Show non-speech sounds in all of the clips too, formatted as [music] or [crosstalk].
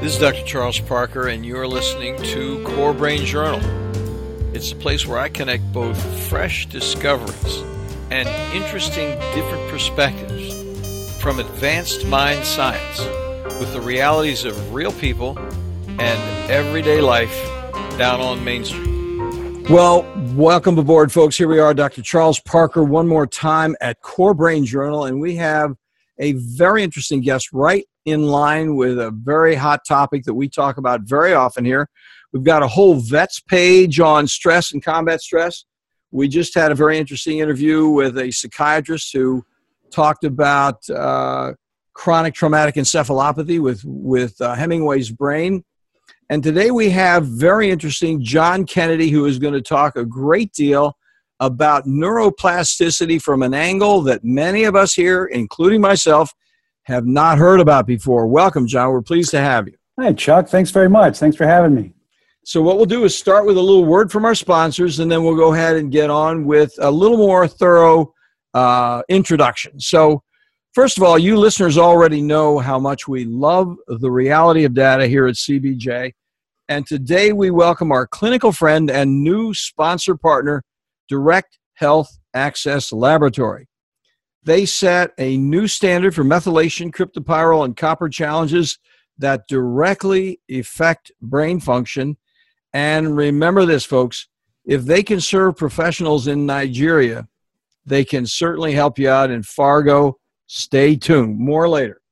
This is Dr. Charles Parker, and you're listening to Core Brain Journal. It's a place where I connect both fresh discoveries and interesting different perspectives from advanced mind science with the realities of real people and everyday life down on Main Street. Well, welcome aboard, folks. Here we are, Dr. Charles Parker, one more time at Core Brain Journal, and we have a very interesting guest right in line with a very hot topic that we talk about very often here. We've got a whole vets page on stress and combat stress. We just had a very interesting interview with a psychiatrist who talked about uh, chronic traumatic encephalopathy with, with uh, Hemingway's brain. And today we have very interesting John Kennedy, who is going to talk a great deal about neuroplasticity from an angle that many of us here, including myself, have not heard about before. Welcome, John. We're pleased to have you. Hi, Chuck. Thanks very much. Thanks for having me. So, what we'll do is start with a little word from our sponsors, and then we'll go ahead and get on with a little more thorough uh, introduction. So, first of all, you listeners already know how much we love the reality of data here at CBJ. And today we welcome our clinical friend and new sponsor partner, Direct Health Access Laboratory. They set a new standard for methylation, cryptopyrrole, and copper challenges that directly affect brain function. And remember this, folks if they can serve professionals in Nigeria, they can certainly help you out in Fargo. Stay tuned. More later.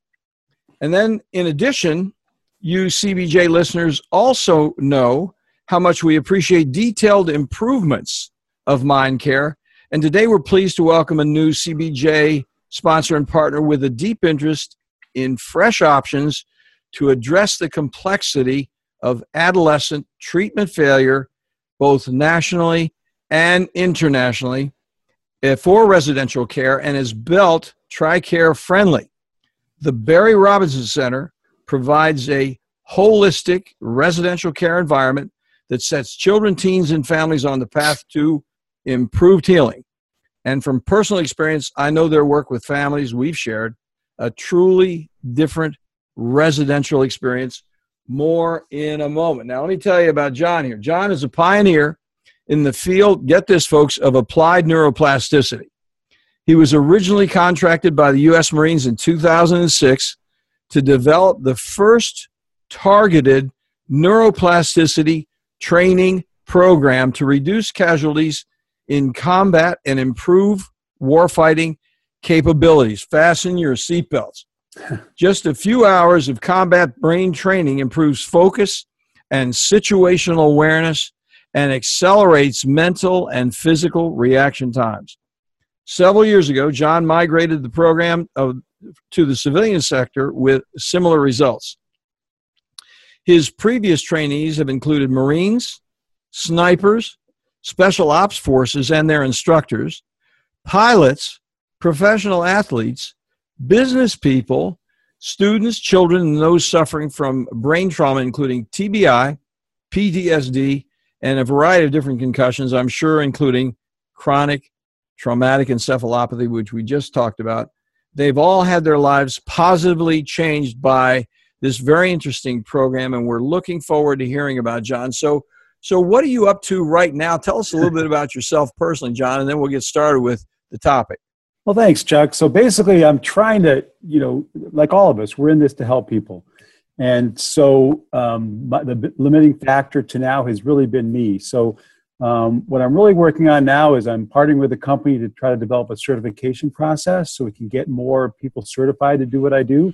And then, in addition, you CBJ listeners also know how much we appreciate detailed improvements of mind care and today we're pleased to welcome a new CBJ sponsor and partner with a deep interest in fresh options to address the complexity of adolescent treatment failure, both nationally and internationally, eh, for residential care and is built TRICARE friendly. The Barry Robinson Center provides a holistic residential care environment that sets children, teens, and families on the path to improved healing. And from personal experience, I know their work with families we've shared a truly different residential experience. More in a moment. Now, let me tell you about John here. John is a pioneer in the field, get this, folks, of applied neuroplasticity. He was originally contracted by the U.S. Marines in 2006 to develop the first targeted neuroplasticity training program to reduce casualties in combat and improve warfighting capabilities. Fasten your seatbelts. [laughs] Just a few hours of combat brain training improves focus and situational awareness and accelerates mental and physical reaction times. Several years ago, John migrated the program of, to the civilian sector with similar results. His previous trainees have included Marines, snipers, special ops forces and their instructors, pilots, professional athletes, business people, students, children, and those suffering from brain trauma, including TBI, PTSD, and a variety of different concussions, I'm sure, including chronic traumatic encephalopathy, which we just talked about. They've all had their lives positively changed by this very interesting program, and we're looking forward to hearing about John. So, so, what are you up to right now? Tell us a little bit [laughs] about yourself personally, John, and then we'll get started with the topic. Well, thanks, Chuck. So, basically, I'm trying to, you know, like all of us, we're in this to help people. And so, um, the limiting factor to now has really been me. So, um, what I'm really working on now is I'm partnering with a company to try to develop a certification process so we can get more people certified to do what I do.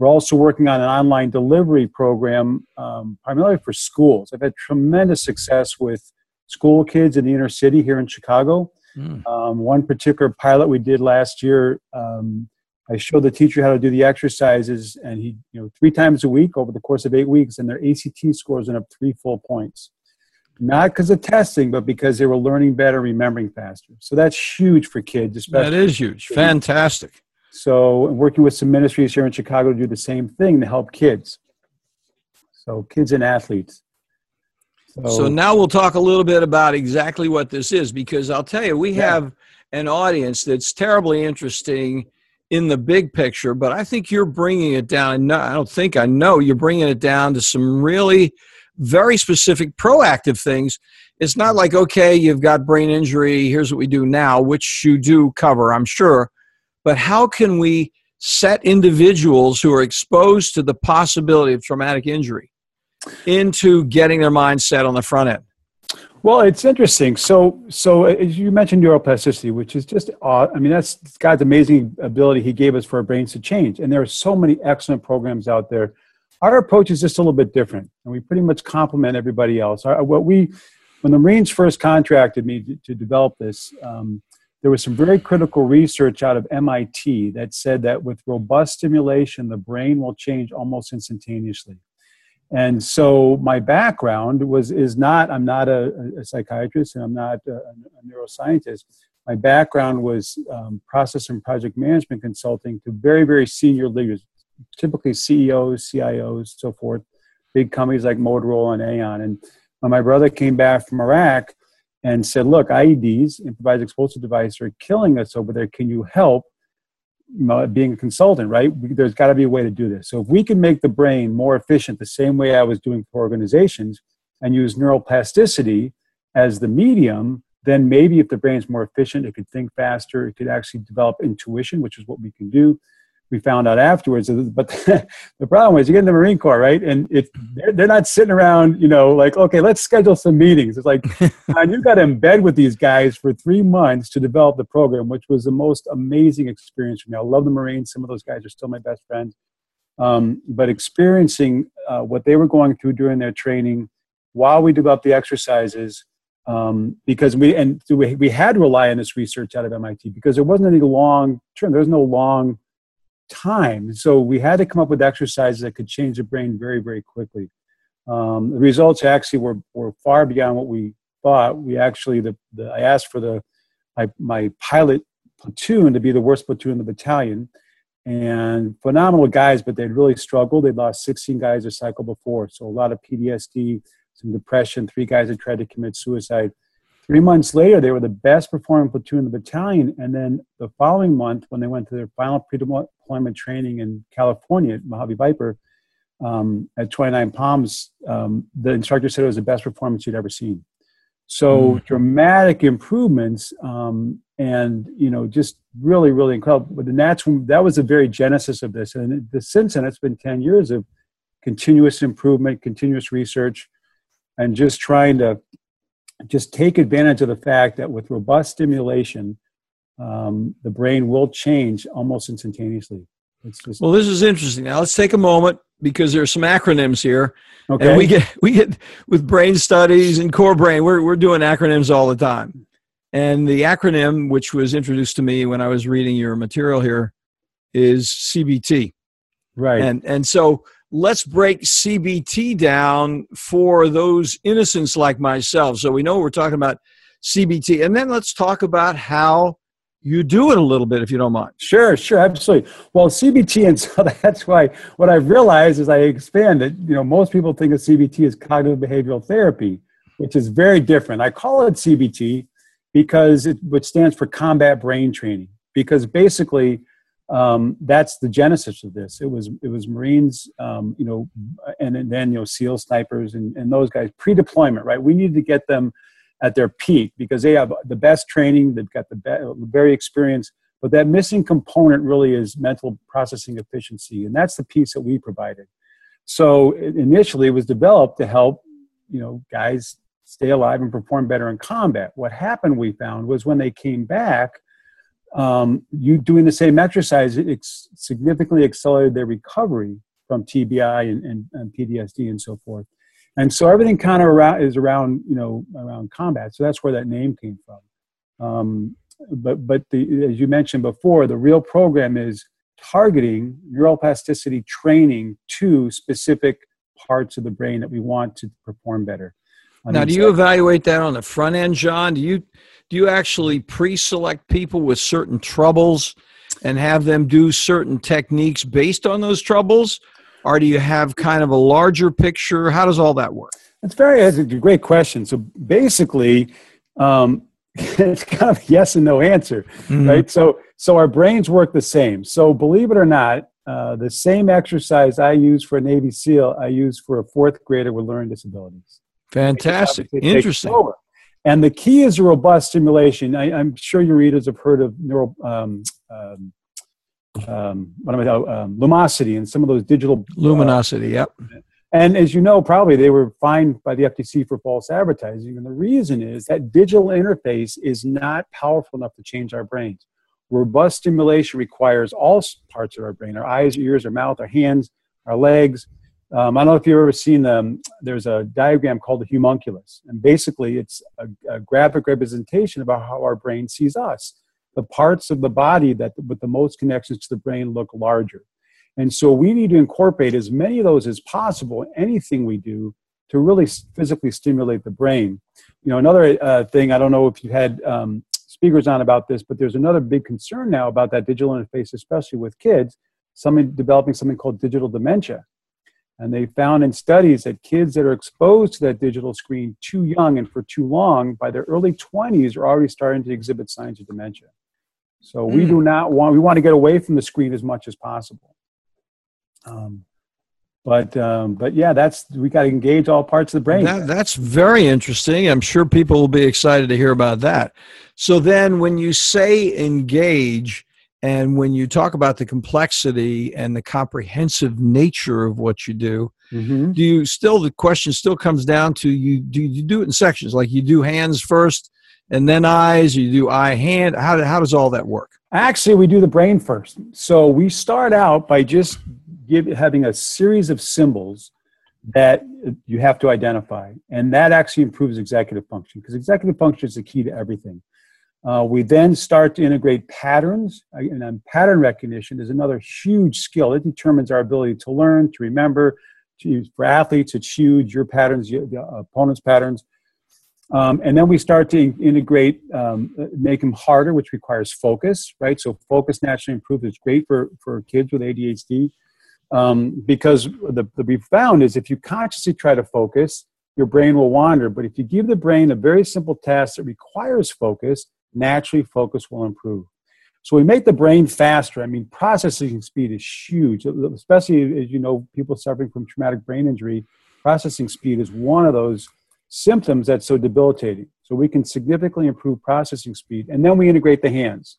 We're also working on an online delivery program, um, primarily for schools. I've had tremendous success with school kids in the inner city here in Chicago. Mm. Um, one particular pilot we did last year, um, I showed the teacher how to do the exercises, and he, you know, three times a week over the course of eight weeks, and their ACT scores went up three full points. Not because of testing, but because they were learning better, remembering faster. So that's huge for kids. Especially that is huge. Fantastic. So, working with some ministries here in Chicago to do the same thing to help kids. So, kids and athletes. So, so now we'll talk a little bit about exactly what this is because I'll tell you, we yeah. have an audience that's terribly interesting in the big picture, but I think you're bringing it down. No, I don't think I know you're bringing it down to some really very specific proactive things. It's not like, okay, you've got brain injury, here's what we do now, which you do cover, I'm sure. But how can we set individuals who are exposed to the possibility of traumatic injury into getting their mindset on the front end? Well, it's interesting. So, so as you mentioned neuroplasticity, which is just, uh, I mean, that's God's amazing ability He gave us for our brains to change. And there are so many excellent programs out there. Our approach is just a little bit different, and we pretty much complement everybody else. Our, what we, when the Marines first contracted me to, to develop this, um, there was some very critical research out of MIT that said that with robust stimulation, the brain will change almost instantaneously. And so my background was is not I'm not a, a psychiatrist and I'm not a, a neuroscientist. My background was um, process and project management consulting to very very senior leaders, typically CEOs, CIOs, so forth, big companies like Motorola and Aon. And when my brother came back from Iraq and said, "Look, IEDs, improvised explosive devices, are killing us over there. Can you help?" being a consultant, right? There's got to be a way to do this. So if we can make the brain more efficient, the same way I was doing for organizations, and use neuroplasticity as the medium, then maybe if the brain's more efficient, it could think faster. It could actually develop intuition, which is what we can do we found out afterwards. But [laughs] the problem is, you get in the Marine Corps, right? And if they're, they're not sitting around, you know, like, okay, let's schedule some meetings. It's like, [laughs] and you've got to embed with these guys for three months to develop the program, which was the most amazing experience for me. I love the Marines. Some of those guys are still my best friends. Um, but experiencing uh, what they were going through during their training while we developed the exercises, um, because we and we, we had to rely on this research out of MIT because there wasn't any long term. There was no long time. So we had to come up with exercises that could change the brain very, very quickly. Um, the results actually were, were far beyond what we thought. We actually, the, the I asked for the my, my pilot platoon to be the worst platoon in the battalion, and phenomenal guys, but they'd really struggled. They'd lost 16 guys a cycle before, so a lot of PTSD, some depression. Three guys had tried to commit suicide. Three months later, they were the best performing platoon in the battalion. And then the following month, when they went to their final pre deployment training in California at Mojave Viper um, at 29 Palms, um, the instructor said it was the best performance he'd ever seen. So mm. dramatic improvements, um, and you know, just really, really incredible. But that's that was the very genesis of this. And it, since then, it's been 10 years of continuous improvement, continuous research, and just trying to just take advantage of the fact that with robust stimulation, um, the brain will change almost instantaneously. Just, well, this is interesting. Now let's take a moment because there are some acronyms here, okay. and we get [laughs] we get with brain studies and core brain. We're we're doing acronyms all the time, and the acronym which was introduced to me when I was reading your material here is CBT. Right, and and so let's break CBT down for those innocents like myself. So we know we're talking about CBT. And then let's talk about how you do it a little bit, if you don't mind. Sure, sure, absolutely. Well, CBT, and so [laughs] that's why what I've realized as I expand it, you know, most people think of CBT as cognitive behavioral therapy, which is very different. I call it CBT because it which stands for combat brain training, because basically um, that's the genesis of this. It was it was Marines, um, you know, and, and, then you know SEAL snipers and, and those guys pre-deployment, right? We needed to get them at their peak because they have the best training, they've got the be- very experienced, but that missing component really is mental processing efficiency, and that's the piece that we provided. So initially, it was developed to help you know guys stay alive and perform better in combat. What happened, we found, was when they came back um, you doing the same exercise it significantly accelerated their recovery from TBI and, and, and, PTSD and so forth. And so everything kind of around is around you know around combat. So that's where that name came from. Um, but but the, as you mentioned before, the real program is targeting neuroplasticity training to specific parts of the brain that we want to perform better. Now, do you evaluate that on the front end, John? Do you do you actually pre-select people with certain troubles and have them do certain techniques based on those troubles or do you have kind of a larger picture how does all that work it's very it's a great question so basically um, [laughs] it's kind of a yes and no answer, Mhm. right? So, so our brains work the same. So, believe it or not, uh, the same exercise I use for a Navy SEAL, I use for a fourth grader with learning disabilities. Fantastic. Obviously, it takes Interesting. And the key is a robust stimulation. I, I'm sure your readers have heard of neural, um, um, um, what am I, um, lumosity and some of those digital uh, Luminosity. Yep. and as you know, probably they were fined by the FTC for false advertising. And the reason is that digital interface is not powerful enough to change our brains. Robust stimulation requires all parts of our brain our eyes, our ears, our mouth, our hands, our legs. Um, I don't know if you've ever seen them. There's a diagram called the homunculus. And basically, it's a, a graphic representation about how our brain sees us. The parts of the body that with the most connections to the brain look larger. And so we need to incorporate as many of those as possible, anything we do, to really physically stimulate the brain. You know, another uh, thing, I don't know if you had um, speakers on about this, but there's another big concern now about that digital interface, especially with kids, something developing something called digital dementia. And they found in studies that kids that are exposed to that digital screen too young and for too long, by their early 20s, are already starting to exhibit signs of dementia. So we Mm. do not want, we want to get away from the screen as much as possible. Um, but um, but yeah, that's we got to engage all parts of the brain. That, that's very interesting. I'm sure people will be excited to hear about that. So then, when you say engage, and when you talk about the complexity and the comprehensive nature of what you do, Mhm. do you still the question still comes down to you do you do it in sections like you do hands first and then eyes, you do eye hand? How how does all that work? Actually, we do the brain first. So we start out by just give, having a series of symbols that you have to identify, and that actually improves executive function because executive function is the key to everything. Uh, we then start to integrate patterns, uh, and pattern recognition is another huge skill. It determines our ability to learn, to remember. To for athletes, it's huge. Your patterns, your, the opponent's patterns. Um, and then we start to integrate, um, uh, make them harder, which requires focus, right? So focus naturally improves. It's great for, for kids with ADHD um, because the, the we found is if you consciously try to focus, your brain will wander. But if you give the brain a very simple task that requires focus, naturally focus will improve. So we make the brain faster. I mean, processing speed is huge, especially as you know, people suffering from traumatic brain injury. Processing speed is one of those symptoms that's so debilitating. So we can significantly improve processing speed. And then we integrate the hands.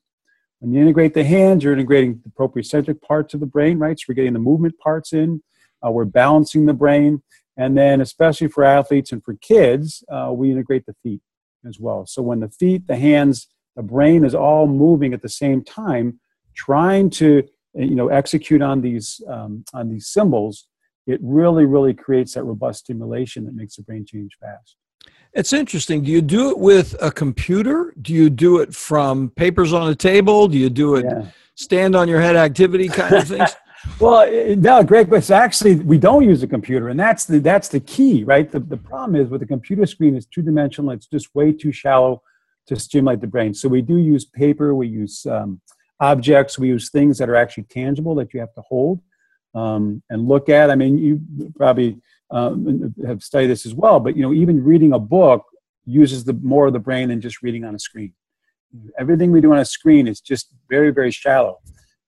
When you integrate the hands, you're integrating the proprioceptive parts of the brain, right? So we're getting the movement parts in, uh, we're balancing the brain. And then, especially for athletes and for kids, uh, we integrate the feet as well. So when the feet, the hands, the brain is all moving at the same time, trying to you know execute on these um, on these symbols, it really really creates that robust stimulation that makes the brain change fast. It's interesting. Do you do it with a computer? Do you do it from papers on a table? Do you do it Yeah. stand on your head activity kind of things? [laughs] Well, eh, no, great question. Actually, we don't use a computer, and that's the that's the key, right? The, the problem is with a computer screen, it's two dimensional. It's just way too shallow to stimulate the brain. So we do use paper. We use um, objects. We use things that are actually tangible that you have to hold um, and look at. I mean, you probably um, have studied this as well, but you know, even reading a book uses the more of the brain than just reading on a screen. Everything we do on a screen is just very, very shallow.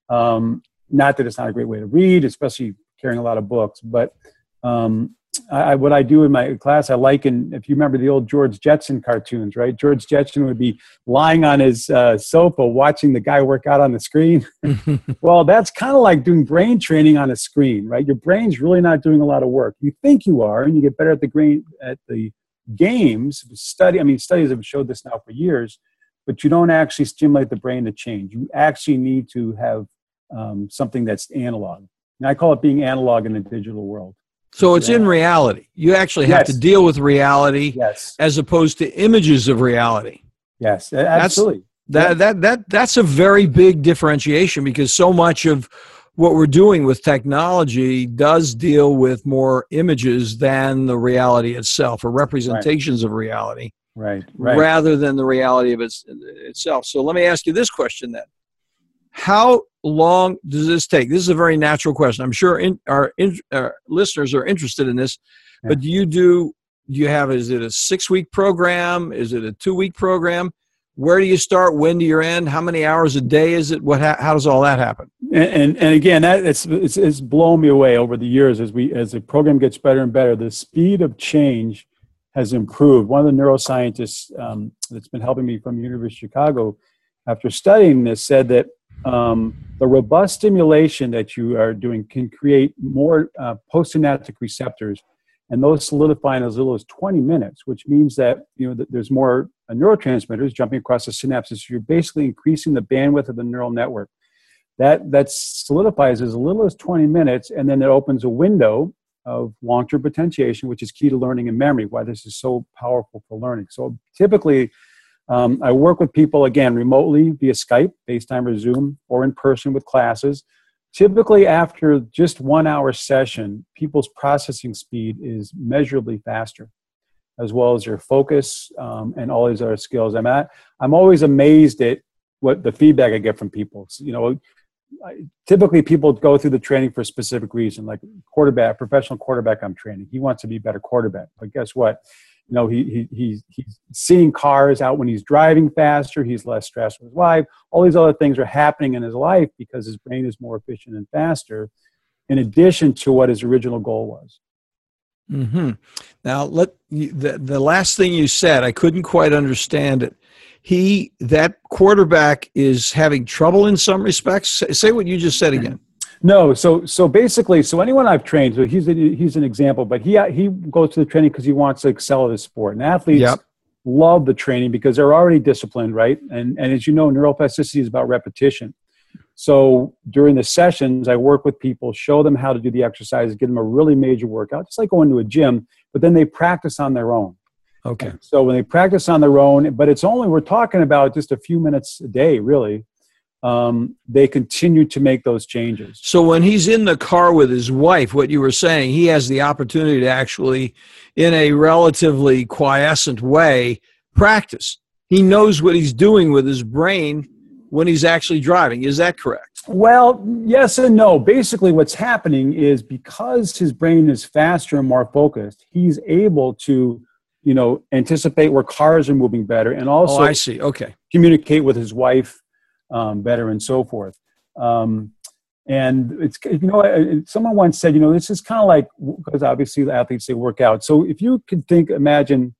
Um, not that it's not a great way to read, especially carrying a lot of books, but um, I, what I do in my class, I liken, if you remember the old George Jetson cartoons, right? George Jetson would be lying on his uh, sofa watching the guy work out on the screen. [laughs] [laughs] well, that's kind of like doing brain training on a screen, right? Your brain's really not doing a lot of work. You think you are, and you get better at the grain at the games. Study, I mean, studies have showed this now for years, but you don't actually stimulate the brain to change. You actually need to have um, something that's analog. And I call it being analog in a digital world. So it's in reality. You actually have Yes. to deal with reality Yes. as opposed to images of reality. Yes. Absolutely. That that that that's a very big differentiation because so much of what we're doing with technology does deal with more images than the reality itself or representations of reality Right. Right. rather than the reality of its, itself. So let me ask you this question then. How long does this take? This is a very natural question. I'm sure in, our, in, our listeners are interested in this, but do you do, do you have, is it a six week program? Is it a two week program? where do you start? When do you end? How many hours a day is it? What? How, how does all that happen? And, and, and again, that it's, it's it's blown me away over the years as we as the program gets better and better. The speed of change has improved. One of the neuroscientists um, that's been helping me from the University of Chicago, after studying this, said that um, the robust stimulation that you are doing can create more uh, postsynaptic receptors and those solidify in as little as 20 minutes, which means that you know that there's more uh, neurotransmitters jumping across the synapses. So you're basically increasing the bandwidth of the neural network. That that solidifies as little as 20 minutes, and then it opens a window of long-term potentiation, which is key to learning and memory. Why this is so powerful for learning. So typically, um, I work with people again remotely via Skype, FaceTime, or Zoom, or in person with classes Typically, after just one hour session, people's processing speed is measurably faster, as well as their focus um, and all these other skills. I'm at, I'm always amazed at what the feedback I get from people. So, you know, I, typically people go through the training for a specific reason, like quarterback, professional quarterback. I'm training. He wants to be a better quarterback, but guess what? You know he, he he's, he's seeing cars out when he's driving faster he's less stressed with his wife. All these other things are happening in his life because his brain is more efficient and faster in addition to what his original goal was. Hmm now let the, the last thing you said i couldn't quite understand it. He that quarterback is having trouble in some respects? Say what you just said again no, so so basically, so anyone I've trained, so he's a, he's an example, but he he goes to the training because he wants to excel at his sport, and athletes yep. love the training because they're already disciplined, right? And and as you know, neuroplasticity is about repetition. So during the sessions, I work with people, show them how to do the exercises, give them a really major workout, just like going to a gym, but then they practice on their own. Okay. So when they practice on their own, but it's only we're talking about just a few minutes a day, really um, they continue to make those changes. So when he's in the car with his wife, what you were saying, he has the opportunity to actually, in a relatively quiescent way, practice. He knows what he's doing with his brain when he's actually driving. Is that correct? Well, yes and no. Basically, what's happening is because his brain is faster and more focused, he's able to you know anticipate where cars are moving better and also oh, I see. Okay. communicate with his wife um, better and so forth. Um, and it's you know someone once said you know this is kind of like because obviously the athletes they work out. So if you could think imagine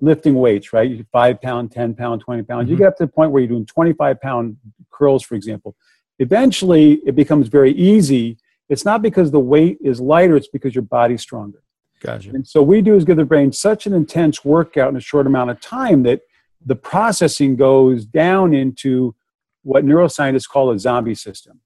lifting weights, right? Five pound, ten pound, twenty pounds. Mm-hmm. You get up to the point where you're doing twenty five pound curls, for example. Eventually, it becomes very easy. It's not because the weight is lighter; it's because your body's stronger. Gotcha. And so we do is give the brain such an intense workout in a short amount of time that the processing goes down into what neuroscientists call a zombie system.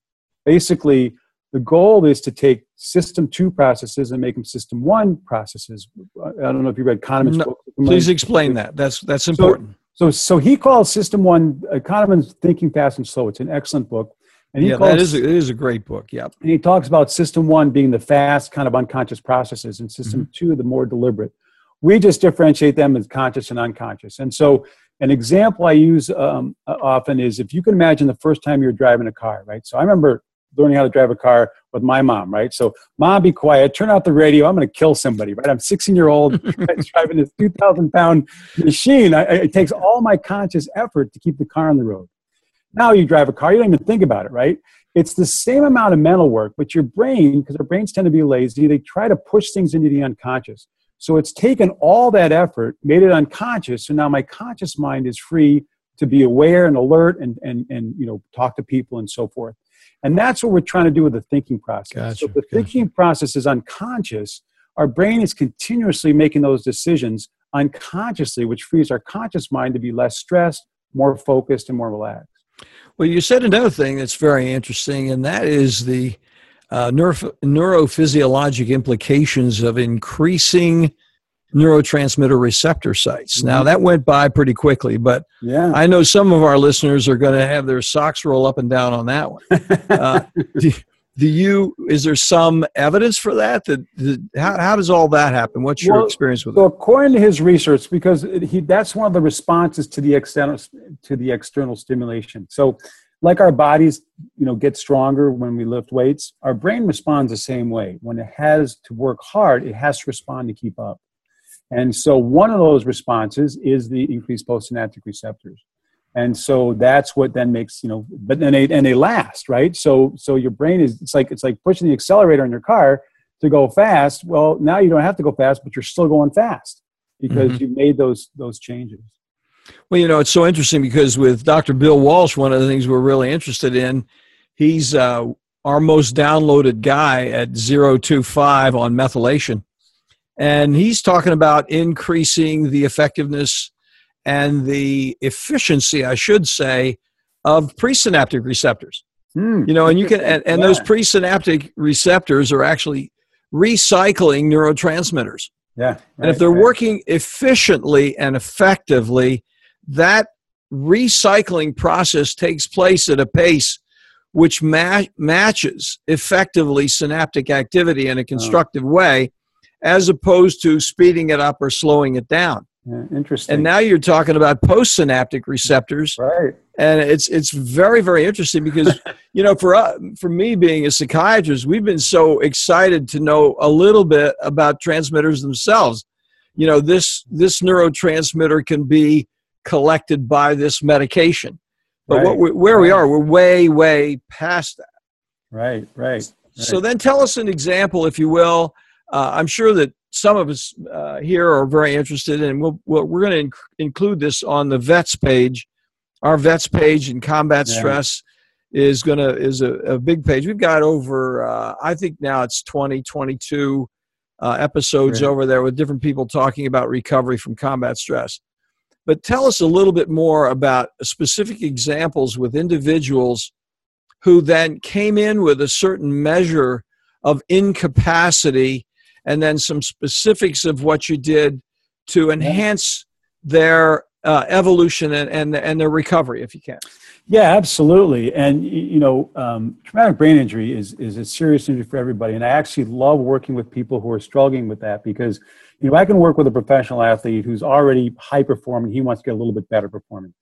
Basically, the goal is to take system two processes and make them system one processes. I don't know if you read Kahneman's no, book. Please explain that. That's that's important. So, so, so he calls system one uh, Kahneman's Thinking Fast and Slow. It's an excellent book. And he yeah, calls, that is a, it is a great book. Yeah. And he talks about system one being the fast kind of unconscious processes, and system mm-hmm. two the more deliberate. We just differentiate them as conscious and unconscious. And so an example I use um, often is if you can imagine the first time you're driving a car, right? So I remember learning how to drive a car with my mom, right? So, mom, be quiet, turn off the radio, I'm going to kill somebody, right? I'm 16 year old [laughs] [laughs] driving this 2,000 pound machine. I, it takes all my conscious effort to keep the car on the road. Now you drive a car, you don't even think about it, right? It's the same amount of mental work, but your brain, because our brains tend to be lazy, they try to push things into the unconscious. So it's taken all that effort, made it unconscious. So now my conscious mind is free to be aware and alert and, and, and you know, talk to people and so forth. And that's what we're trying to do with the thinking process. Gotcha, so if the gotcha. thinking process is unconscious, our brain is continuously making those decisions unconsciously, which frees our conscious mind to be less stressed, more focused, and more relaxed. Well, you said another thing that's very interesting, and that is the uh, neuro- neurophysiologic implications of increasing neurotransmitter receptor sites. Mm-hmm. Now that went by pretty quickly, but yeah. I know some of our listeners are going to have their socks roll up and down on that one. [laughs] Uh, do, do, you? Is there some evidence for that? That, that how, how does all that happen? What's your well, experience with so it? according to his research, because he that's one of the responses to the external to the external stimulation. So like our bodies you know get stronger when we lift weights our brain responds the same way. When it has to work hard it has to respond to keep up. And so one of those responses is the increased postsynaptic receptors. And so that's what then makes you know but then they and they last right? So so your brain is it's like it's like pushing the accelerator in your car to go fast. Well now you don't have to go fast but you're still going fast because mm-hmm. you made those those changes well you know it's so interesting because with dr bill walsh one of the things we're really interested in he's uh, our most downloaded guy at 025 on methylation and he's talking about increasing the effectiveness and the efficiency, I should say, of presynaptic receptors. Mm. You know, and you can, and, and yeah. those presynaptic receptors are actually recycling neurotransmitters. Yeah. Right, and if they're right. working efficiently and effectively, that recycling process takes place at a pace which ma- matches effectively synaptic activity in a oh. constructive oh. way, as opposed to speeding it up or slowing it down. Yeah, interesting. And now you're talking about postsynaptic receptors, right? And it's it's very very interesting because [laughs] you know for uh, for me being a psychiatrist, we've been so excited to know a little bit about transmitters themselves. You know this this neurotransmitter can be collected by this medication, but right. what we, where right. we are, we're way way past that. Right, right, right. So then, tell us an example, if you will. Uh, I'm sure that some of us uh, here are very interested, and we'll, we we are going to inc- include this on the vets page. Our vets page in combat yeah. stress is going to is a, a, big page. We've got over, uh, I think now it's 20, 22 uh, episodes over there with different people talking about recovery from combat stress. But tell us a little bit more about specific examples with individuals who then came in with a certain measure of incapacity and then some specifics of what you did to enhance their uh, evolution and, and and their recovery, if you can. Yeah, absolutely. And you know, um, traumatic brain injury is is a serious injury for everybody. And I actually love working with people who are struggling with that because you know I can work with a professional athlete who's already high performing. He wants to get a little bit better performing.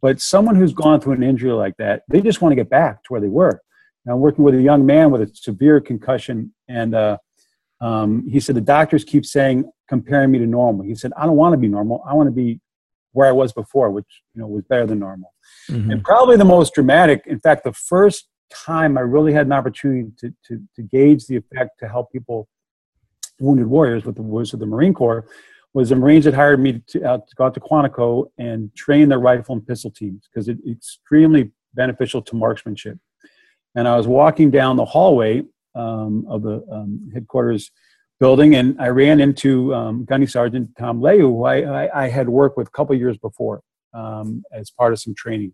But someone who's gone through an injury like that, they just want to get back to where they were. Now, I'm working with a young man with a severe concussion, and uh, um, he said the doctors keep saying comparing me to normal. He said I don't want to be normal. I want to be where I was before, which you know was better than normal. Mm-hmm. And probably the most dramatic, in fact, the first time I really had an opportunity to, to, to gauge the effect to help people, wounded warriors with the was of the Marine Corps, was the Marines that hired me to, uh, to go out to Quantico and train their rifle and pistol teams because it's extremely beneficial to marksmanship. And I was walking down the hallway um, of the um, headquarters building, and I ran into um, Gunny Sergeant Tom Leu, who I, I, I, had worked with a couple years before um, as part of some training.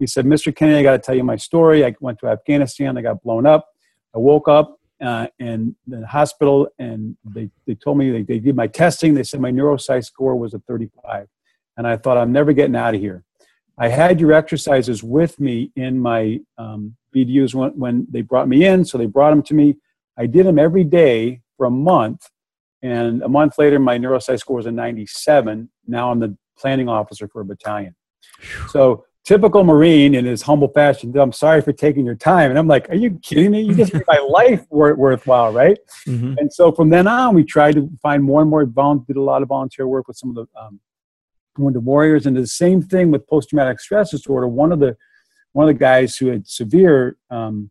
He said, "Mr. Kennedy, I got to tell you my story. I went to Afghanistan. I got blown up. I woke up uh, in the hospital, and they, they told me they, they did my testing. They said my neuropsych score was a 35, and I thought I'm never getting out of here." I had your exercises with me in my um, BDUs when, when they brought me in, so they brought them to me. I did them every day for a month, and a month later, my neuropsych score was a 97. Now I'm the planning officer for a battalion. So typical Marine in his humble fashion, I'm sorry for taking your time. And I'm like, are you kidding me? You just made my life worth worthwhile, right? Mm-hmm. And so from then on, we tried to find more and more, did a lot of volunteer work with some of the um, wounded warriors. And the same thing with post-traumatic stress disorder. One of the one of the guys who had severe um,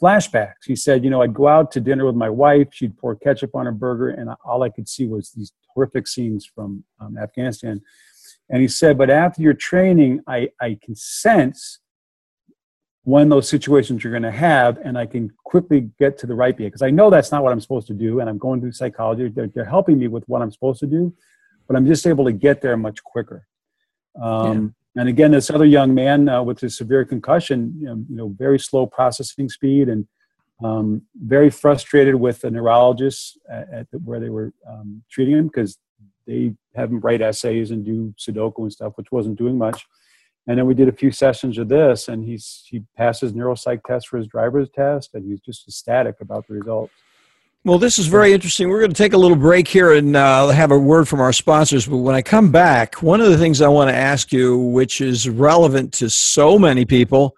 flashbacks. He said, you know, I'd go out to dinner with my wife. She'd pour ketchup on her burger, and all I could see was these horrific scenes from um, Afghanistan. And he said, but after your training, I, I can sense when those situations you're going to have, and I can quickly get to the right behavior. Because I know that's not what I'm supposed to do, and I'm going through psychology. They're, they're helping me with what I'm supposed to do, but I'm just able to get there much quicker. Um, and again, this other young man uh, with a severe concussion, you know, very slow processing speed and um, very frustrated with the neurologists at, at where they were um, treating him because they have him write essays and do Sudoku and stuff, which wasn't doing much. And then we did a few sessions of this, and he's he passes neuropsych test for his driver's test, and he's just ecstatic about the results. Well, this is very interesting. We're going to take a little break here and uh, have a word from our sponsors. But when I come back, one of the things I want to ask you, which is relevant to so many people,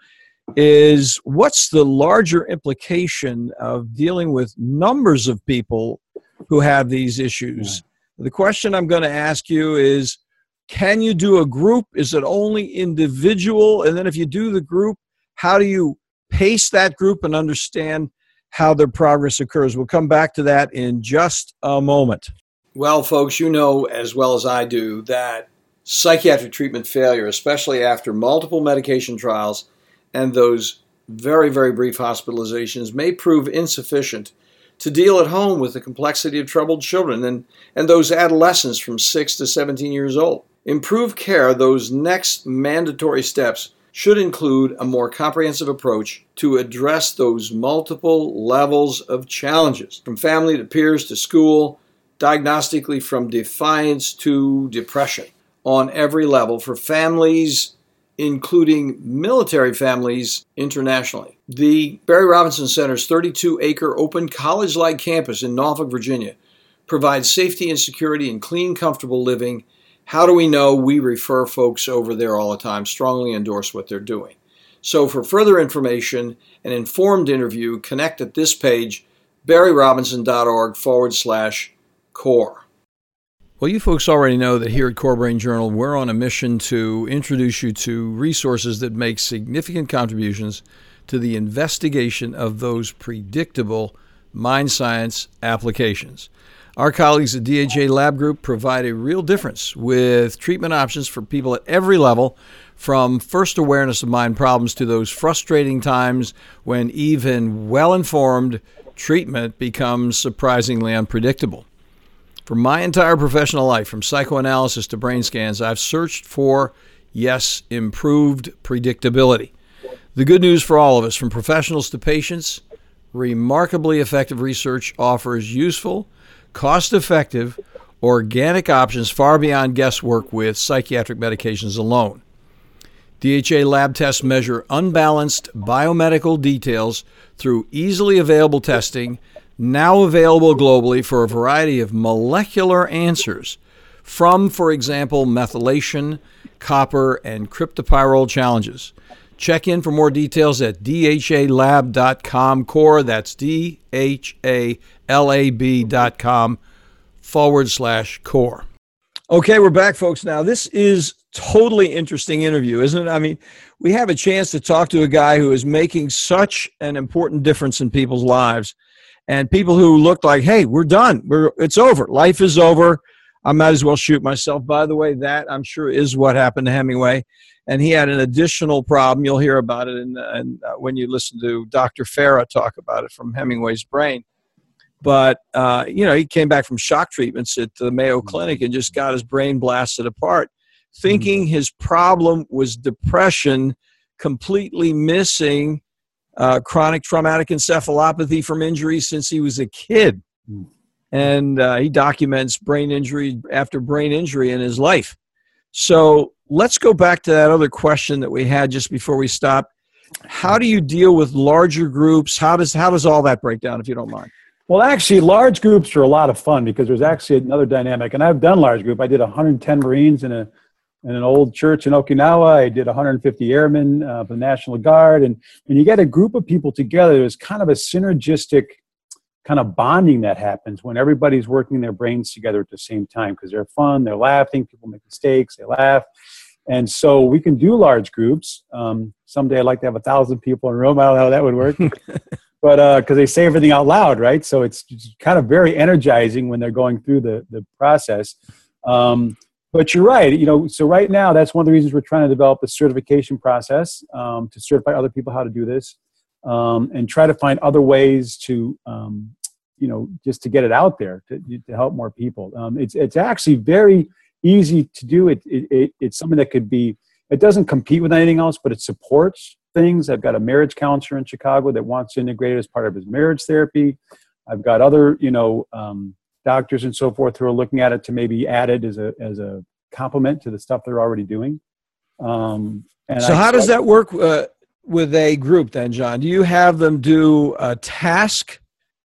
is what's the larger implication of dealing with numbers of people who have these issues? Yeah. The question I'm going to ask you is Can you do a group? Is it only individual? And then if you do the group, how do you pace that group and understand how their progress occurs? We'll come back to that in just a moment. Well, folks, you know as well as I do that psychiatric treatment failure, especially after multiple medication trials and those very, very brief hospitalizations, may prove insufficient to deal at home with the complexity of troubled children and, and those adolescents from 6 to 17 years old. Improved care, those next mandatory steps, should include a more comprehensive approach to address those multiple levels of challenges, from family to peers to school, diagnostically from defiance to depression, on every level for families including military families internationally. The Barry Robinson Center's 32 acre open college like campus in Norfolk, Virginia provides safety and security and clean, comfortable living. How do we know? We refer folks over there all the time, strongly endorse what they're doing. So, for further information and informed interview, connect at this page, barryrobinson.org forward slash core. Well, you folks already know that here at Core Brain Journal, we're on a mission to introduce you to resources that make significant contributions to the investigation of those predictable mind science applications. Our colleagues at DHA Lab Group provide a real difference with treatment options for people at every level, from first awareness of mind problems to those frustrating times when even well informed treatment becomes surprisingly unpredictable. For my entire professional life, from psychoanalysis to brain scans, I've searched for, yes, improved predictability. The good news for all of us, from professionals to patients, remarkably effective research offers useful, cost effective, organic options far beyond guesswork with psychiatric medications alone. DHA lab tests measure unbalanced biomedical details through easily available testing now available globally for a variety of molecular answers from, for example, methylation, copper, and cryptopyrrole challenges. Check in for more details at dhalab.com core. That's D H A L A B.com forward slash core. Okay, we're back, folks. Now, this is totally interesting interview, isn't it? I mean, we have a chance to talk to a guy who is making such an important difference in people's lives and people who looked like, hey, we're done. We're it's over. Life is over. I might as well shoot myself. By the way, that I'm sure is what happened to Hemingway. And he had an additional problem. You'll hear about it in, in uh, when you listen to Dr. Farah talk about it from Hemingway's brain. But uh, you know, he came back from shock treatments at the Mayo Clinic and just got his brain blasted apart, thinking mm-hmm. his problem was depression, completely missing uh, chronic traumatic encephalopathy from injuries since he was a kid. Hmm. And uh, he documents brain injury after brain injury in his life. So let's go back to that other question that we had just before we stopped. How do you deal with larger groups? How does how does all that break down, if you don't mind? Well, actually, large groups are a lot of fun because there's actually another dynamic. And I've done large group. I did 110 Marines in a in an old church in Okinawa. I did 150 airmen uh, the National Guard. And when you get a group of people together, there's kind of a synergistic kind of bonding that happens when everybody's working their brains together at the same time because they're fun, they're laughing, people make mistakes, they laugh. And so we can do large groups. Um, someday I'd like to have a thousand people in a room. I don't know how that would work. [laughs] but because uh, they say everything out loud, right? So it's kind of very energizing when they're going through the, the process. Um, but you're right. You know, so right now, that's one of the reasons we're trying to develop the certification process um, to certify other people how to do this, um, and try to find other ways to, um, you know, just to get it out there to, to help more people. Um, it's it's actually very easy to do. It, it, it, it's something that could be. It doesn't compete with anything else, but it supports things. I've got a marriage counselor in Chicago that wants to integrate it as part of his marriage therapy. I've got other, you know, um, doctors and so forth who are looking at it to maybe add it as a as a complement to the stuff they're already doing. Um, and so, I, how does that work uh, with a group then, John? Do you have them do a task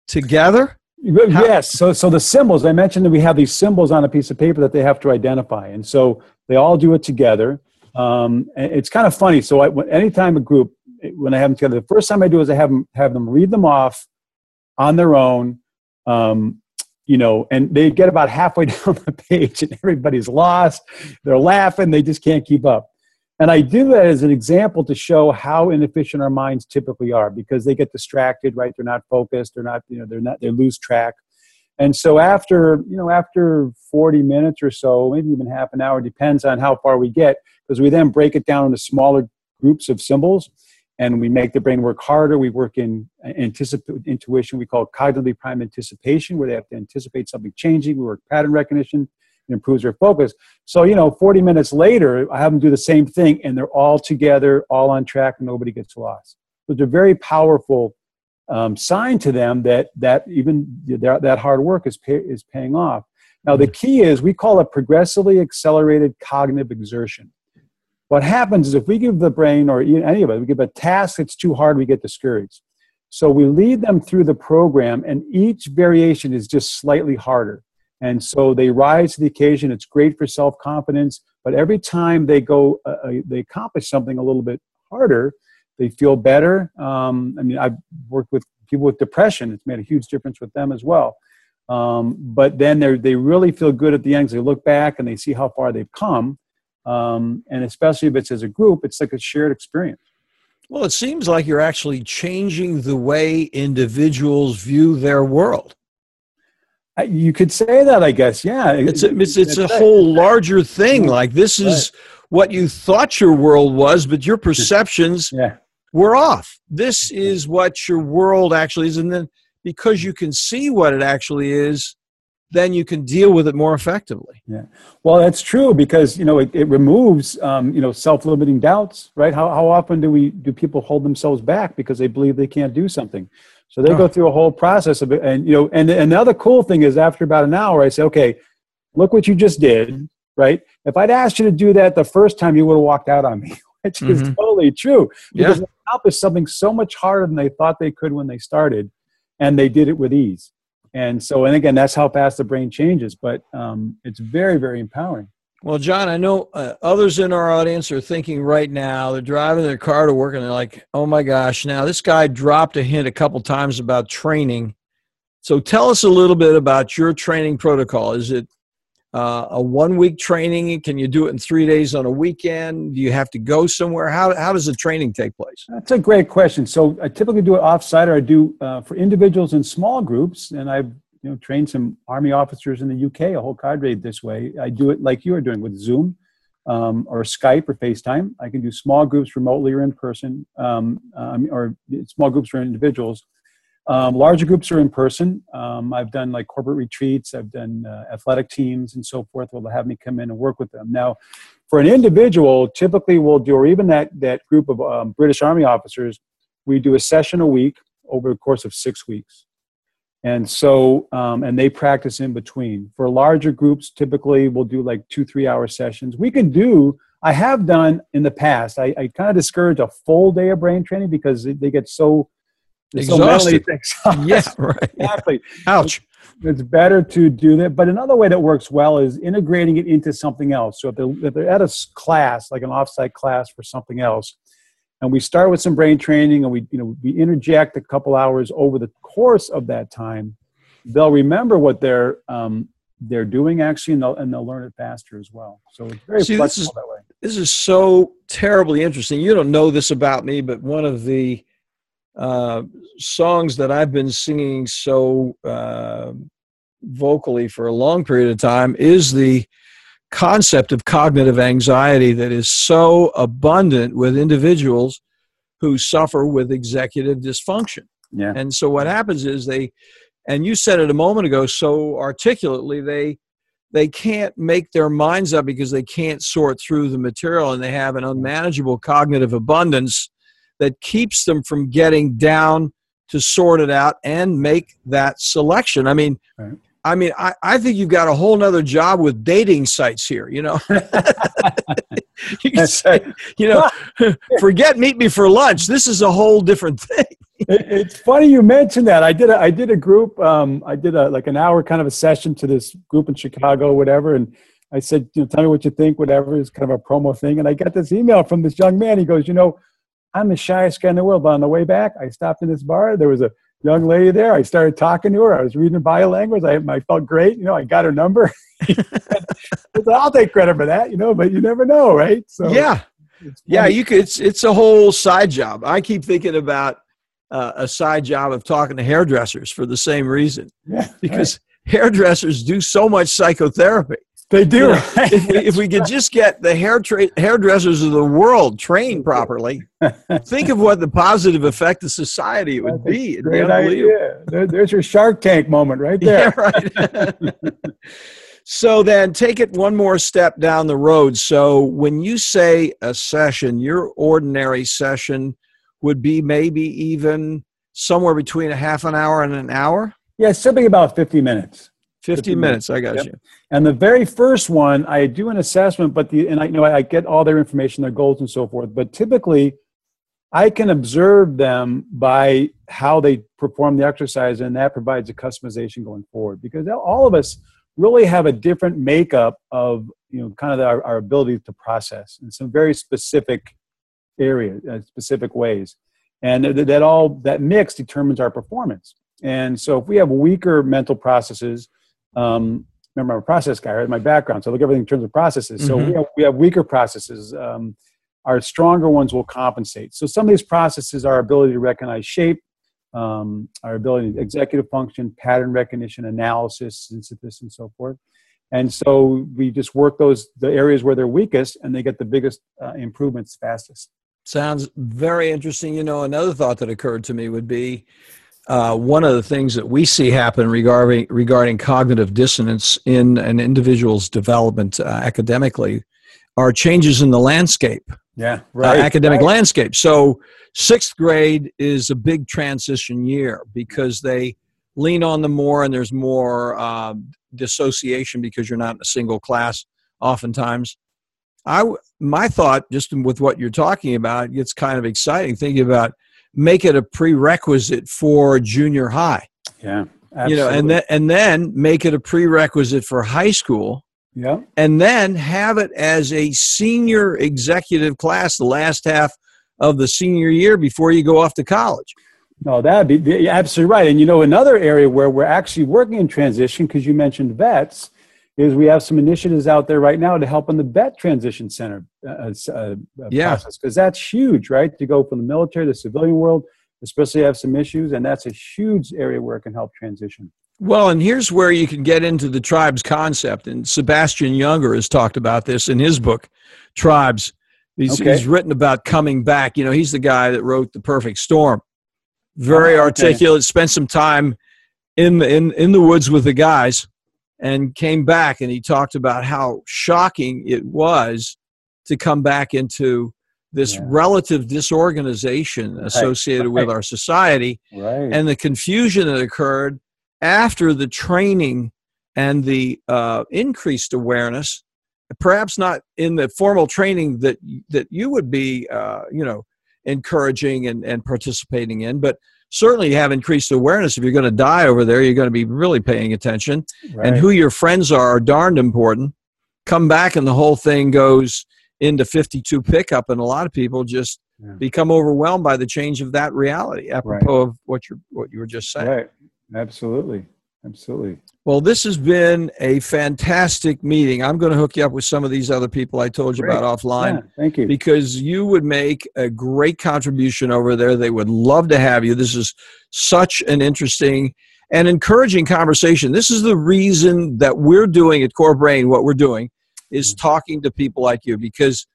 together? How? Yes. So, so the symbols I mentioned that we have these symbols on a piece of paper that they have to identify, and so they all do it together. Um, it's kind of funny. So, I, anytime a group, when I have them together, the first time I do is I have them have them read them off on their own. Um, you know, and they get about halfway [laughs] down the page and everybody's lost. They're laughing, they just can't keep up. And I do that as an example to show how inefficient our minds typically are because they get distracted, right? They're not focused, they're not, you know, they're not, they lose track. And so after, you know, after 40 minutes or so, maybe even half an hour, depends on how far we get, because we then break it down into smaller groups of symbols and we make the brain work harder. We work in anticip- intuition, we call it cognitively prime anticipation, where they have to anticipate something changing. We work pattern recognition, it improves their focus. So, you know, 40 minutes later, I have them do the same thing and they're all together, all on track, and nobody gets lost. So it's a very powerful um, sign to them that that even that, that hard work is pay, is paying off. Now, the key is we call it progressively accelerated cognitive exertion. What happens is if we give the brain or any of it, we give a task that's too hard, we get discouraged. So we lead them through the program, and each variation is just slightly harder. And so they rise to the occasion. It's great for self confidence, but every time they go, uh, uh, they accomplish something a little bit harder, they feel better. Um, I mean, I've worked with people with depression. It's made a huge difference with them as well. Um, but then they they really feel good at the end. Because they look back and they see how far they've come. Um, and especially if it's as a group, it's like a shared experience. Well, it seems like you're actually changing the way individuals view their world. You could say that, I guess. Yeah, it's a, it's, it's a whole larger thing. Like this is what you thought your world was, but your perceptions [laughs] yeah. were off. This is what your world actually is, and then because you can see what it actually is, then you can deal with it more effectively. Yeah, well, that's true because you know it, it removes um, you know self-limiting doubts, right? How how often do we do people hold themselves back because they believe they can't do something? So they oh. go through a whole process of it, and you know, and another cool thing is after about an hour, I say, okay, look what you just did, right? If I'd asked you to do that the first time, you would have walked out on me, [laughs] which mm-hmm. is totally true because yeah. they accomplished something so much harder than they thought they could when they started, and they did it with ease. And so, and again, that's how fast the brain changes, but um, it's very, very empowering. Well, John, I know uh, others in our audience are thinking right now, they're driving their car to work and they're like, oh my gosh, now this guy dropped a hint a couple times about training. So tell us a little bit about your training protocol. Is it uh, a one week training? Can you do it in three days on a weekend? Do you have to go somewhere? How, how does the training take place? That's a great question. So I typically do it offsite or I do uh, for individuals in small groups. And I've you know train some army officers in the UK, a whole cadre this way. I do it like you are doing with Zoom um, or Skype or FaceTime. I can do small groups remotely or in person, um, um, or small groups for individuals. Um, larger groups are in person. Um, I've done like corporate retreats. I've done uh, athletic teams and so forth. Will have me come in and work with them. Now, for an individual, typically we'll do, or even that that group of um, British Army officers, we do a session a week over the course of six weeks. And so, um, and they practice in between. For larger groups, typically we'll do like two, three hour sessions. We can do, I have done in the past, I, I kind of discourage a full day of brain training because they get so, exhausted. So [laughs] yeah, [laughs] right. Exactly. Ouch. It's better to do that. But another way that works well is integrating it into something else. So if they're, if they're at a class, like an offsite class for something else, and we start with some brain training and we you know we interject a couple hours over the course of that time they'll remember what they're um, they're doing actually and they'll, and they'll learn it faster as well so it's very See, flexible this is, that way this is so terribly interesting you don't know this about me but one of the uh, songs that i've been singing so uh, vocally for a long period of time is the concept of cognitive anxiety that is so abundant with individuals who suffer with executive dysfunction. Yeah. And so what happens is they and you said it a moment ago so articulately they they can't make their minds up because they can't sort through the material and they have an unmanageable cognitive abundance that keeps them from getting down to sort it out and make that selection. I mean, right. I mean, I, I think you've got a whole nother job with dating sites here, you know. [laughs] you, say, you know, [laughs] forget meet me for lunch. This is a whole different thing. it's funny you mentioned that. I did a I did a group, um, I did a like an hour kind of a session to this group in Chicago, whatever, and I said, you know, tell me what you think, whatever. is kind of a promo thing. And I got this email from this young man. He goes, you know, I'm the shyest guy in the world, but on the way back, I stopped in this bar. There was a young lady there. I started talking to her. I was reading her body language. I, I felt great. You know, I got her number. [laughs] I'll take credit for that, you know, but you never know, right? So yeah, yeah, you could. It's it's a whole side job. I keep thinking about uh, a side job of talking to hairdressers for the same reason, yeah, because right. hairdressers do so much psychotherapy. They do. You know, right? if, we, if we could just get the hair tra- hairdressers of the world trained properly, think of what the positive effect of society it would be. It'd great be idea. There, there's your Shark Tank moment right there. Yeah, right. [laughs] so then take it one more step down the road. So when you say a session, your ordinary session would be maybe even somewhere between a half an hour and an hour? Yeah, something about 50 minutes. 50 minutes, I got yep. you. And the very first one, I do an assessment, but the and I you know I get all their information, their goals, and so forth. But typically, I can observe them by how they perform the exercise, and that provides a customization going forward. Because all of us really have a different makeup of you know kind of our, our ability to process in some very specific areas, uh, specific ways, and that, that all that mix determines our performance. And so, if we have weaker mental processes um, remember, I'm a process guy, right? My background. So I look at everything in terms of processes. So mm-hmm. we, have, we have weaker processes. Um, our stronger ones will compensate. So some of these processes, our ability to recognize shape, um, our ability to executive function, pattern recognition, analysis, synthesis, and so forth. And so we just work those the areas where they're weakest, and they get the biggest uh, improvements fastest. Sounds very interesting. You know, another thought that occurred to me would be uh, one of the things that we see happen regarding regarding cognitive dissonance in an individual's development uh, academically are changes in the landscape. Yeah, uh, right. Uh, academic right. landscape. So sixth grade is a big transition year because they lean on them more, and there's more uh, dissociation because you're not in a single class. Oftentimes, I my thought just with what you're talking about gets kind of exciting. Thinking about make it a prerequisite for junior high. Yeah. Absolutely. You know, and then and then make it a prerequisite for high school. Yeah. And then have it as a senior executive class the last half of the senior year before you go off to college. No, that'd be absolutely right. And you know, another area where we're actually working in transition, because you mentioned vets, is we have some initiatives out there right now to help in the vet transition center uh, uh, uh yeah. process because that's huge, right? To go from the military to the civilian world, especially have some issues, and that's a huge area where it can help transition. Well, and here's where you can get into the tribes concept, and Sebastian Junger has talked about this in his book, Tribes. He's, okay. he's written about coming back. You know, he's the guy that wrote The Perfect Storm. Very oh, okay. articulate. Spent some time in the in in the woods with the guys and came back and he talked about how shocking it was to come back into this yeah. relative disorganization associated right. with our society right. and the confusion that occurred after the training and the uh, increased awareness perhaps not in the formal training that that you would be uh, you know encouraging and, and participating in but certainly you have increased awareness. If you're going to die over there, you're going to be really paying attention. Right. And who your friends are are darned important. Come back, and the whole thing goes into 52 pickup, and a lot of people just yeah. become overwhelmed by the change of that reality, apropos right. of what you're what you were just saying. Right. Absolutely. Absolutely. Well, this has been a fantastic meeting. I'm going to hook you up with some of these other people I told you great. about offline. Yeah, thank you. Because you would make a great contribution over there. They would love to have you. This is such an interesting and encouraging conversation. This is the reason that we're doing at Core Brain what we're doing is talking to people like you because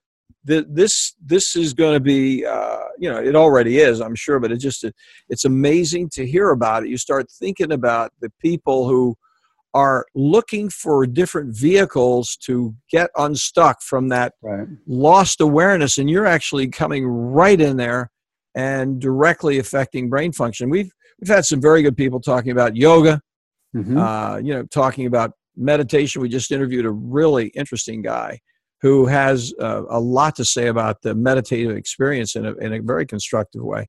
the, this this is going to be uh, you know it already is i'm sure but it just it's amazing to hear about it you start thinking about the people who are looking for different vehicles to get unstuck from that right. lost awareness and you're actually coming right in there and directly affecting brain function we've we've had some very good people talking about yoga mm-hmm. uh, you know talking about meditation we just interviewed a really interesting guy who has uh, a lot to say about the meditative experience in a, in a very constructive way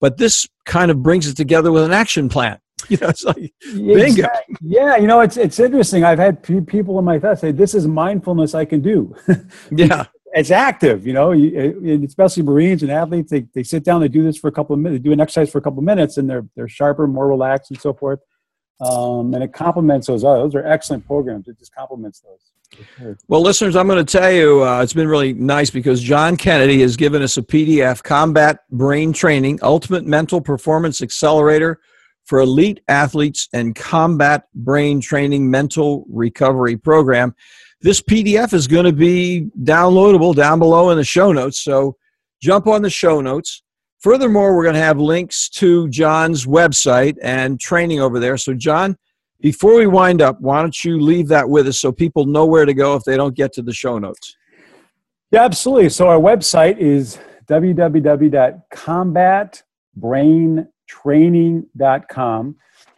but this kind of brings it together with an action plan [laughs] you know, it's like bingo. Yeah, you know, it's it's interesting. I've had people in my class say, "This is mindfulness I can do." [laughs] yeah, it's active, you know, especially Marines and athletes. They, they sit down, they do this for a couple of minutes, they do an exercise for a couple of minutes, and they're they're sharper, more relaxed, and so forth. Um, and it complements those. Others. Those are excellent programs. It just complements those. Well, listeners, I'm going to tell you, uh, it's been really nice because John Kennedy has given us a PDF, Combat Brain Training, Ultimate Mental Performance Accelerator for Elite Athletes and Combat Brain Training Mental Recovery Program. This PDF is going to be downloadable down below in the show notes. So jump on the show notes. Furthermore, we're going to have links to John's website and training over there. So, John, before we wind up, why don't you leave that with us so people know where to go if they don't get to the show notes? Yeah, absolutely. So, our website is www.combatbraintraining.com.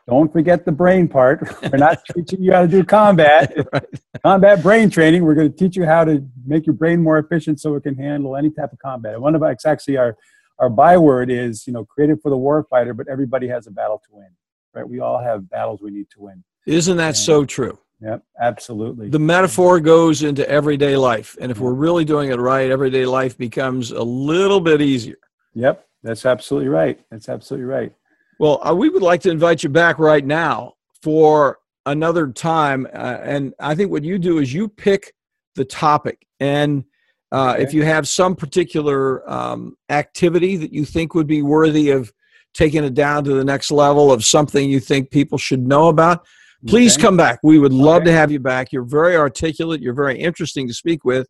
Don't forget the brain part. [laughs] We're not teaching you how to do combat. [laughs] right. Combat brain training. We're going to teach you how to make your brain more efficient so it can handle any type of combat. And one of it's actually our our byword is, you know, created for the warfighter, but everybody has a battle to win. Right? We all have battles we need to win. Isn't that and, so true? Yep, absolutely. The metaphor goes into everyday life. And if we're really doing it right, everyday life becomes a little bit easier. Yep, that's absolutely right. That's absolutely right. Well, uh, we would like to invite you back right now for another time. Uh, and I think what you do is you pick the topic. And uh, okay. if you have some particular um, activity that you think would be worthy of taking it down to the next level of something you think people should know about, please okay. come back. We would love okay. to have you back. You're very articulate, you're very interesting to speak with.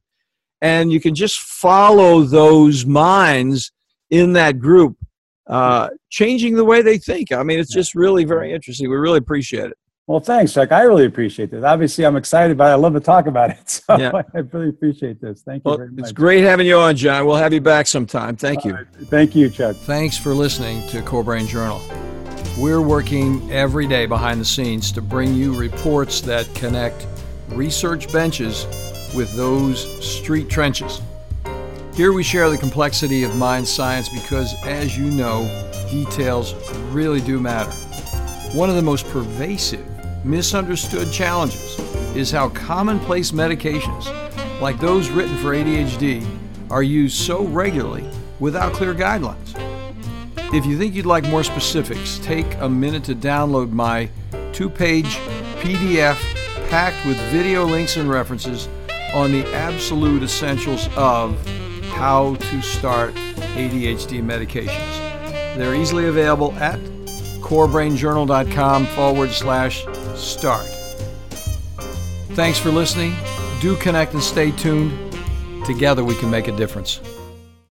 And you can just follow those minds in that group uh, changing the way they think. I mean, it's just really very interesting. We really appreciate it. Well, thanks, Chuck. I really appreciate this. Obviously, I'm excited, but I love to talk about it. [laughs] So yeah. I really appreciate this. Thank you well, very much. It's great having you on, John. We'll have you back sometime. Thank you. Right. Thank you, Chuck. Thanks for listening to Core Brain Journal. We're working every day behind the scenes to bring you reports that connect research benches with those street trenches. Here we share the complexity of mind science because, as you know, details really do matter. One of the most pervasive, misunderstood challenges is how commonplace medications, like those written for ADHD, are used so regularly without clear guidelines. If you think you'd like more specifics, take a minute to download my two page PDF packed with video links and references on the absolute essentials of how to start ADHD medications. They're easily available at corebrainjournal.com forward slash start. Thanks for listening. Do connect and stay tuned. Together we can make a difference.